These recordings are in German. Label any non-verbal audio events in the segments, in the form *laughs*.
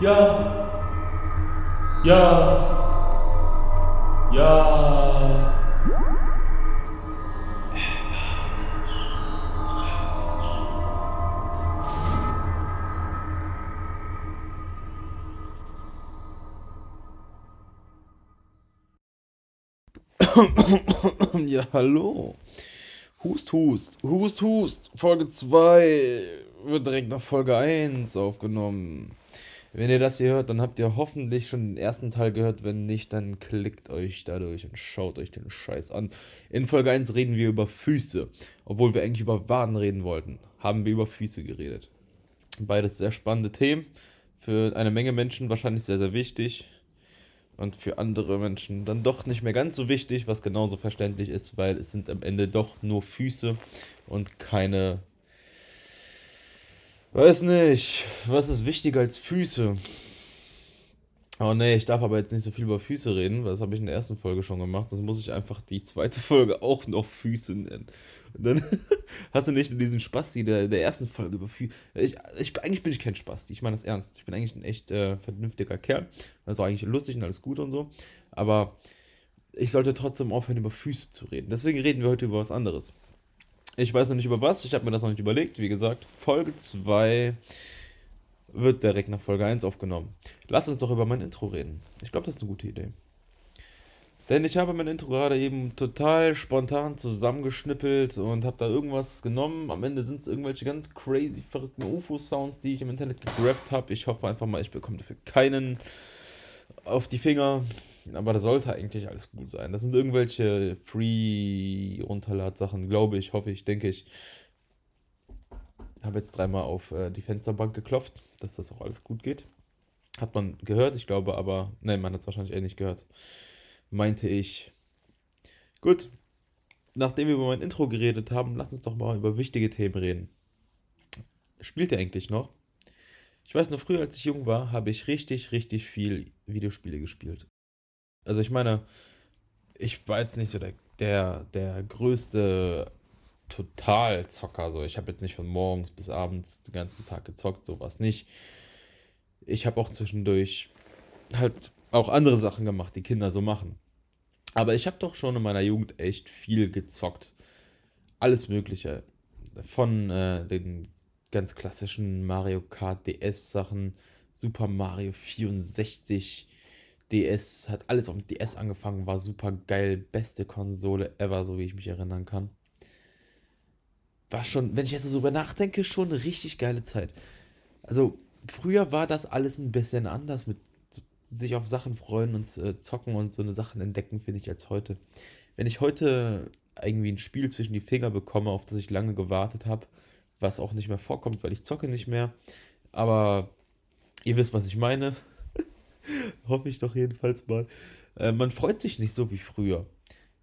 Ja. Ja. Ja. *coughs* ja, hallo. Hust, Hust, Hust, Hust. Folge 2 wird direkt nach Folge 1 aufgenommen. Wenn ihr das hier hört, dann habt ihr hoffentlich schon den ersten Teil gehört. Wenn nicht, dann klickt euch dadurch und schaut euch den Scheiß an. In Folge 1 reden wir über Füße. Obwohl wir eigentlich über Waden reden wollten, haben wir über Füße geredet. Beides sehr spannende Themen. Für eine Menge Menschen wahrscheinlich sehr, sehr wichtig und für andere Menschen dann doch nicht mehr ganz so wichtig, was genauso verständlich ist, weil es sind am Ende doch nur Füße und keine. Weiß nicht, was ist wichtiger als Füße? Oh nee, ich darf aber jetzt nicht so viel über Füße reden, weil das habe ich in der ersten Folge schon gemacht. Das muss ich einfach die zweite Folge auch noch Füße nennen. Und dann *laughs* hast du nicht diesen Spasti der, der ersten Folge über Füße. Ich, ich, eigentlich bin ich kein Spasti, ich meine das ernst. Ich bin eigentlich ein echt äh, vernünftiger Kerl. War eigentlich lustig und alles gut und so. Aber ich sollte trotzdem aufhören, über Füße zu reden. Deswegen reden wir heute über was anderes. Ich weiß noch nicht über was, ich habe mir das noch nicht überlegt. Wie gesagt, Folge 2 wird direkt nach Folge 1 aufgenommen. Lass uns doch über mein Intro reden. Ich glaube, das ist eine gute Idee. Denn ich habe mein Intro gerade eben total spontan zusammengeschnippelt und habe da irgendwas genommen. Am Ende sind es irgendwelche ganz crazy, verrückten UFO-Sounds, die ich im Internet gegrabt habe. Ich hoffe einfach mal, ich bekomme dafür keinen auf die Finger. Aber das sollte eigentlich alles gut sein. Das sind irgendwelche Free-Runterlad-Sachen, glaube ich, hoffe ich, denke ich. Habe jetzt dreimal auf äh, die Fensterbank geklopft, dass das auch alles gut geht. Hat man gehört, ich glaube aber, nein, man hat es wahrscheinlich eh nicht gehört. Meinte ich. Gut, nachdem wir über mein Intro geredet haben, lass uns doch mal über wichtige Themen reden. Spielt ihr eigentlich noch? Ich weiß noch, früher, als ich jung war, habe ich richtig, richtig viel Videospiele gespielt. Also ich meine, ich war jetzt nicht so der, der, der größte Total-Zocker. So. Ich habe jetzt nicht von morgens bis abends den ganzen Tag gezockt, sowas nicht. Ich habe auch zwischendurch halt auch andere Sachen gemacht, die Kinder so machen. Aber ich habe doch schon in meiner Jugend echt viel gezockt. Alles Mögliche. Von äh, den ganz klassischen Mario Kart DS Sachen, Super Mario 64 DS, hat alles auf dem DS angefangen, war super geil, beste Konsole ever, so wie ich mich erinnern kann war schon, wenn ich jetzt so drüber nachdenke, schon eine richtig geile Zeit. Also, früher war das alles ein bisschen anders mit sich auf Sachen freuen und äh, zocken und so eine Sachen entdecken, finde ich, als heute. Wenn ich heute irgendwie ein Spiel zwischen die Finger bekomme, auf das ich lange gewartet habe, was auch nicht mehr vorkommt, weil ich zocke nicht mehr. Aber ihr wisst, was ich meine. *laughs* Hoffe ich doch jedenfalls mal. Äh, man freut sich nicht so wie früher.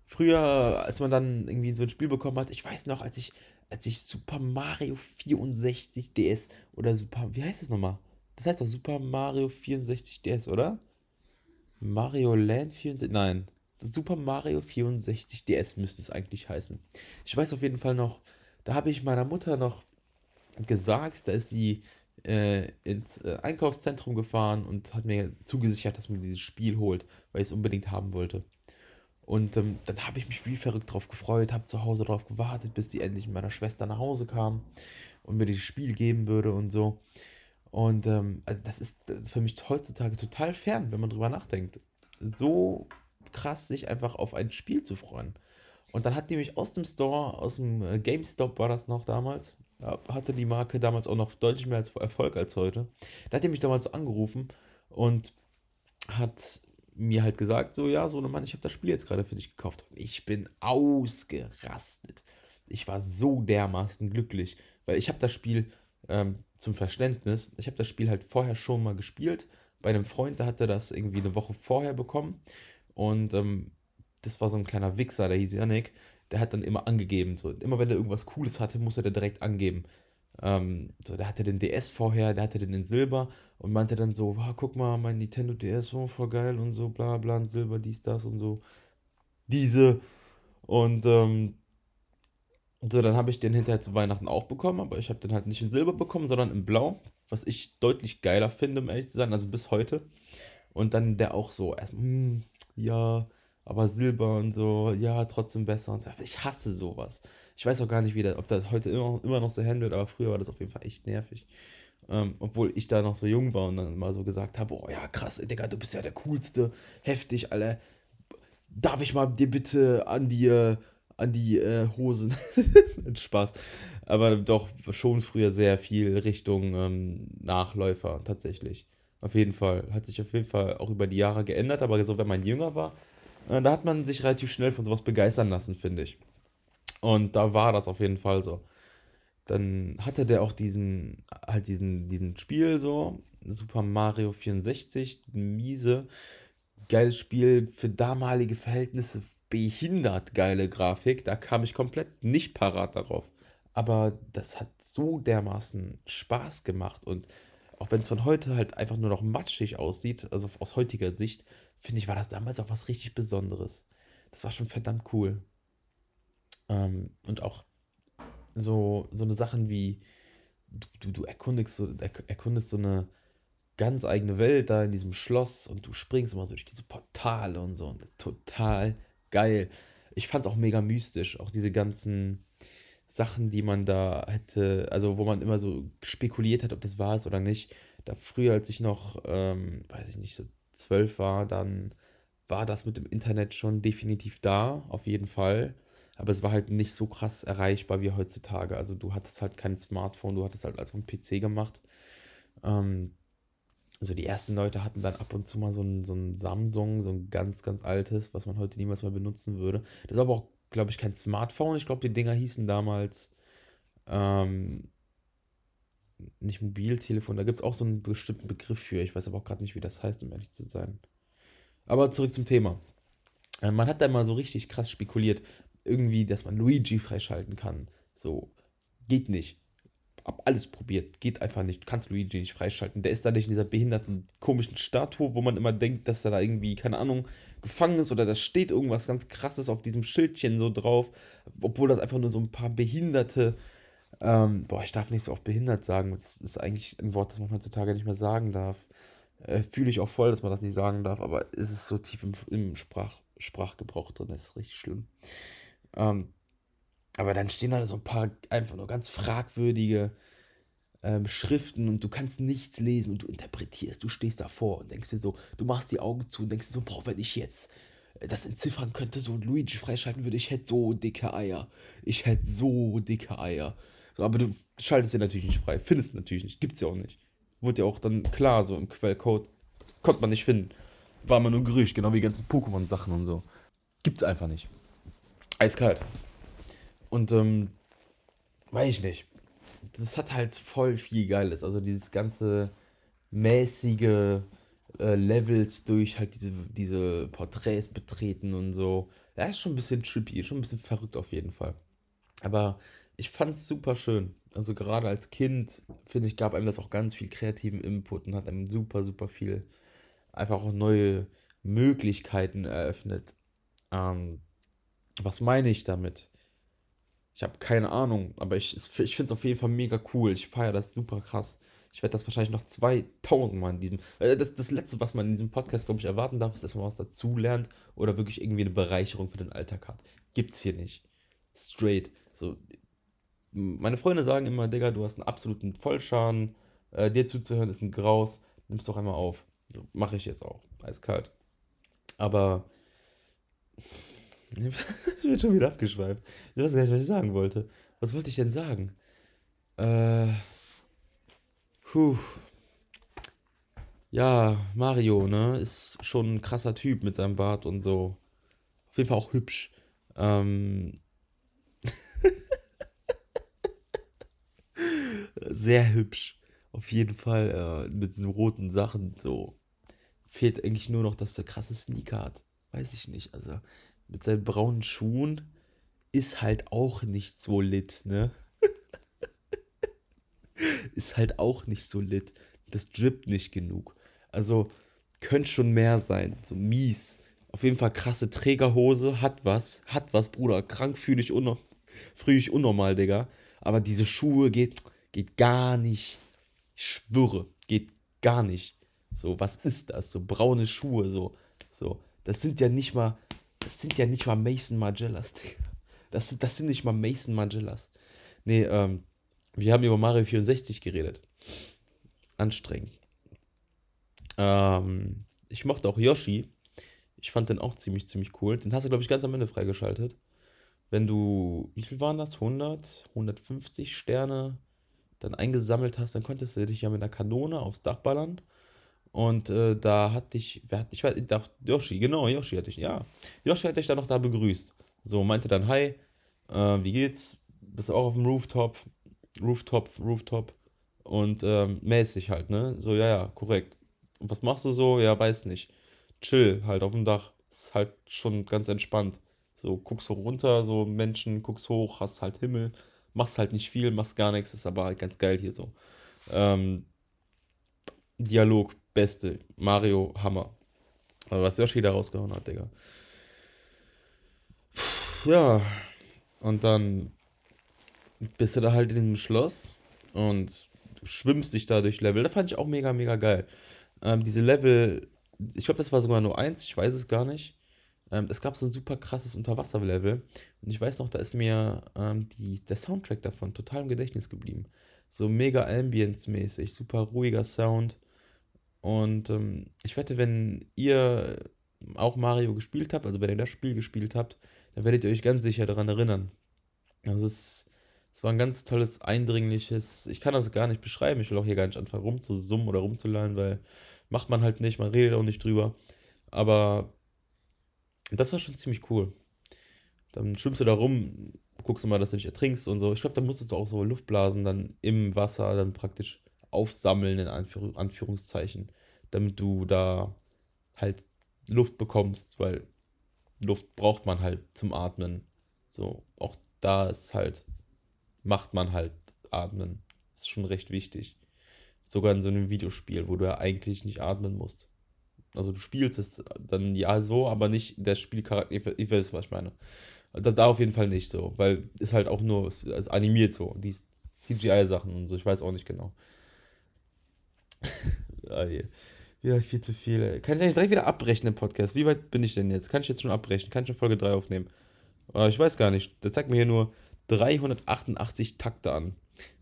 Früher, als man dann irgendwie so ein Spiel bekommen hat, ich weiß noch, als ich als ich Super Mario 64 DS oder Super, wie heißt das nochmal? Das heißt doch Super Mario 64 DS, oder? Mario Land 64, nein, Super Mario 64 DS müsste es eigentlich heißen. Ich weiß auf jeden Fall noch, da habe ich meiner Mutter noch gesagt, da ist sie äh, ins äh, Einkaufszentrum gefahren und hat mir zugesichert, dass man dieses Spiel holt, weil ich es unbedingt haben wollte. Und ähm, dann habe ich mich wie verrückt drauf gefreut, habe zu Hause drauf gewartet, bis sie endlich mit meiner Schwester nach Hause kam und mir das Spiel geben würde und so. Und ähm, also das ist für mich heutzutage total fern, wenn man drüber nachdenkt. So krass, sich einfach auf ein Spiel zu freuen. Und dann hat die mich aus dem Store, aus dem äh, GameStop war das noch damals, hatte die Marke damals auch noch deutlich mehr als Erfolg als heute. Da hat die mich damals angerufen und hat mir halt gesagt, so, ja, so, Mann, ich habe das Spiel jetzt gerade für dich gekauft. Und ich bin ausgerastet. Ich war so dermaßen glücklich, weil ich habe das Spiel ähm, zum Verständnis, ich habe das Spiel halt vorher schon mal gespielt. Bei einem Freund, der hatte das irgendwie eine Woche vorher bekommen. Und ähm, das war so ein kleiner Wichser, der hieß Yannick. Der hat dann immer angegeben, so, immer wenn er irgendwas Cooles hatte, musste er direkt angeben. Ähm, so, der hatte den DS vorher, der hatte den in Silber und meinte dann so, wow, guck mal, mein Nintendo DS, oh, voll geil und so, bla bla, Silber, dies, das und so. Diese. Und ähm, So, dann habe ich den hinterher zu Weihnachten auch bekommen, aber ich habe den halt nicht in Silber bekommen, sondern in Blau, was ich deutlich geiler finde, um ehrlich zu sein, also bis heute. Und dann der auch so, hm, ja, aber Silber und so, ja, trotzdem besser. Und so. Ich hasse sowas. Ich weiß auch gar nicht, wie das, ob das heute immer, immer noch so handelt, aber früher war das auf jeden Fall echt nervig. Ähm, obwohl ich da noch so jung war und dann mal so gesagt habe, oh ja, krass, Digga, du bist ja der Coolste, heftig, alle. Darf ich mal dir bitte an die, an die äh, Hosen? *laughs* Spaß. Aber doch schon früher sehr viel Richtung ähm, Nachläufer tatsächlich. Auf jeden Fall. Hat sich auf jeden Fall auch über die Jahre geändert, aber so, wenn man jünger war, äh, da hat man sich relativ schnell von sowas begeistern lassen, finde ich. Und da war das auf jeden Fall so. Dann hatte der auch diesen, halt diesen, diesen Spiel so, Super Mario 64, miese, geiles Spiel für damalige Verhältnisse, behindert geile Grafik. Da kam ich komplett nicht parat darauf. Aber das hat so dermaßen Spaß gemacht und auch wenn es von heute halt einfach nur noch matschig aussieht, also aus heutiger Sicht, finde ich, war das damals auch was richtig Besonderes. Das war schon verdammt cool. Ähm, und auch so, so eine Sachen wie, du, du, du erkundigst, so, erkundest so eine ganz eigene Welt da in diesem Schloss und du springst immer so durch diese Portale und so. Und total geil. Ich fand es auch mega mystisch, auch diese ganzen Sachen, die man da hätte, also wo man immer so spekuliert hat, ob das wahr ist oder nicht. Da früher, als ich noch, ähm, weiß ich nicht, so zwölf war, dann war das mit dem Internet schon definitiv da, auf jeden Fall. Aber es war halt nicht so krass erreichbar wie heutzutage. Also du hattest halt kein Smartphone, du hattest halt alles vom PC gemacht. Ähm, also die ersten Leute hatten dann ab und zu mal so ein, so ein Samsung, so ein ganz, ganz altes, was man heute niemals mehr benutzen würde. Das ist aber auch, glaube ich, kein Smartphone. Ich glaube, die Dinger hießen damals ähm, nicht Mobiltelefon. Da gibt es auch so einen bestimmten Begriff für. Ich weiß aber auch gerade nicht, wie das heißt, um ehrlich zu sein. Aber zurück zum Thema. Äh, man hat da mal so richtig krass spekuliert irgendwie, dass man Luigi freischalten kann. So, geht nicht. Hab alles probiert, geht einfach nicht. Du kannst Luigi nicht freischalten. Der ist da nicht in dieser behinderten, komischen Statue, wo man immer denkt, dass er da irgendwie, keine Ahnung, gefangen ist oder da steht irgendwas ganz krasses auf diesem Schildchen so drauf. Obwohl das einfach nur so ein paar behinderte. Ähm, boah, ich darf nicht so oft behindert sagen. Das ist eigentlich ein Wort, das man heutzutage nicht mehr sagen darf. Äh, Fühle ich auch voll, dass man das nicht sagen darf, aber es ist so tief im, im Sprach, Sprachgebrauch drin, das ist richtig schlimm. Ähm, aber dann stehen da so ein paar einfach nur ganz fragwürdige ähm, Schriften und du kannst nichts lesen und du interpretierst. Du stehst davor und denkst dir so, du machst die Augen zu und denkst dir so, boah, wenn ich jetzt äh, das entziffern könnte, so ein Luigi freischalten würde, ich hätte so dicke Eier. Ich hätte so dicke Eier. So, aber du schaltest sie natürlich nicht frei. Findest natürlich nicht. Gibt's ja auch nicht. Wurde ja auch dann klar, so im Quellcode. Konnte man nicht finden. War immer nur Gerücht, genau wie die ganzen Pokémon-Sachen und so. Gibt's einfach nicht. Eiskalt. Und, ähm, weiß ich nicht. Das hat halt voll viel Geiles. Also dieses ganze mäßige äh, Levels durch halt diese, diese Porträts betreten und so. Ja, ist schon ein bisschen trippy, schon ein bisschen verrückt auf jeden Fall. Aber ich fand es super schön. Also gerade als Kind, finde ich, gab einem das auch ganz viel kreativen Input und hat einem super, super viel einfach auch neue Möglichkeiten eröffnet. Ähm, was meine ich damit? Ich habe keine Ahnung, aber ich, ich finde es auf jeden Fall mega cool. Ich feiere das super krass. Ich werde das wahrscheinlich noch 2000 Mal in diesem. Äh, das, das Letzte, was man in diesem Podcast, glaube ich, erwarten darf, ist, dass man was dazu lernt oder wirklich irgendwie eine Bereicherung für den Alltag hat. Gibt's hier nicht. Straight. So. Meine Freunde sagen immer, Digga, du hast einen absoluten Vollschaden. Äh, dir zuzuhören ist ein Graus. Nimm's doch einmal auf. So, Mache ich jetzt auch. Eiskalt. Aber *laughs* ich bin schon wieder abgeschweift. Ich weiß gar nicht, was ich sagen wollte. Was wollte ich denn sagen? Äh. Puh. Ja, Mario, ne? Ist schon ein krasser Typ mit seinem Bart und so. Auf jeden Fall auch hübsch. Ähm. *laughs* Sehr hübsch. Auf jeden Fall äh, mit diesen roten Sachen so. Fehlt eigentlich nur noch, dass der krasse Sneaker hat. Weiß ich nicht. Also, mit seinen braunen Schuhen ist halt auch nicht so lit, ne? *laughs* ist halt auch nicht so lit. Das drippt nicht genug. Also könnte schon mehr sein. So mies. Auf jeden Fall krasse Trägerhose. Hat was. Hat was, Bruder. Krank fühle ich auch noch. Frühig unnormal, Digga. Aber diese Schuhe geht, geht gar nicht. Ich schwöre, geht gar nicht. So, was ist das? So braune Schuhe, so. So. Das sind ja nicht mal, das sind ja nicht mal Mason Margellas, Digga. Das, das sind nicht mal Mason Margellas. Nee, ähm, wir haben über Mario 64 geredet. Anstrengend. Ähm, ich mochte auch Yoshi. Ich fand den auch ziemlich, ziemlich cool. Den hast du, glaube ich, ganz am Ende freigeschaltet. Wenn du, wie viel waren das? 100, 150 Sterne dann eingesammelt hast, dann konntest du dich ja mit einer Kanone aufs Dach ballern. Und äh, da hatte ich, wer hat, ich weiß, dachte, Yoshi, genau, Yoshi hatte ich, ja. Yoshi hatte ich dann noch da begrüßt. So, meinte dann, hi, äh, wie geht's? Bist du auch auf dem Rooftop? Rooftop, Rooftop. Und ähm, mäßig halt, ne? So, ja, ja, korrekt. Und was machst du so? Ja, weiß nicht. Chill, halt auf dem Dach. Ist halt schon ganz entspannt. So, guckst runter, so Menschen, guckst hoch, hast halt Himmel, machst halt nicht viel, machst gar nichts, ist aber halt ganz geil hier so. Ähm, Dialog, beste. Mario, Hammer. Aber was Yoshi da rausgehauen hat, Digga. Puh, ja. Und dann bist du da halt in dem Schloss und schwimmst dich da durch Level. Das fand ich auch mega, mega geil. Ähm, diese Level, ich glaube, das war sogar nur eins, ich weiß es gar nicht. Ähm, es gab so ein super krasses Unterwasserlevel. Und ich weiß noch, da ist mir ähm, die, der Soundtrack davon total im Gedächtnis geblieben. So mega Ambience-mäßig, super ruhiger Sound. Und ähm, ich wette, wenn ihr auch Mario gespielt habt, also wenn ihr das Spiel gespielt habt, dann werdet ihr euch ganz sicher daran erinnern. Das ist, es war ein ganz tolles, eindringliches, ich kann das gar nicht beschreiben, ich will auch hier gar nicht anfangen rumzusummen oder rumzulallen, weil macht man halt nicht, man redet auch nicht drüber. Aber das war schon ziemlich cool. Dann schwimmst du da rum, guckst du mal, dass du nicht ertrinkst und so. Ich glaube, da musstest du auch so Luftblasen dann im Wasser dann praktisch aufsammeln, in Anführ Anführungszeichen, damit du da halt Luft bekommst, weil Luft braucht man halt zum Atmen. So, auch da ist halt, macht man halt Atmen. Ist schon recht wichtig. Sogar in so einem Videospiel, wo du ja eigentlich nicht atmen musst. Also du spielst es dann ja so, aber nicht der Spielcharakter. Ich weiß, was ich meine. Da, da auf jeden Fall nicht so, weil ist halt auch nur ist animiert so. Die CGI-Sachen und so, ich weiß auch nicht genau. Ah, wieder viel zu viel. Kann ich direkt wieder abbrechen im Podcast? Wie weit bin ich denn jetzt? Kann ich jetzt schon abbrechen? Kann ich schon Folge 3 aufnehmen? Aber ich weiß gar nicht. Der zeigt mir hier nur 388 Takte an.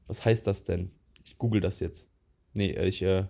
Was heißt das denn? Ich google das jetzt. Nee, ich, äh,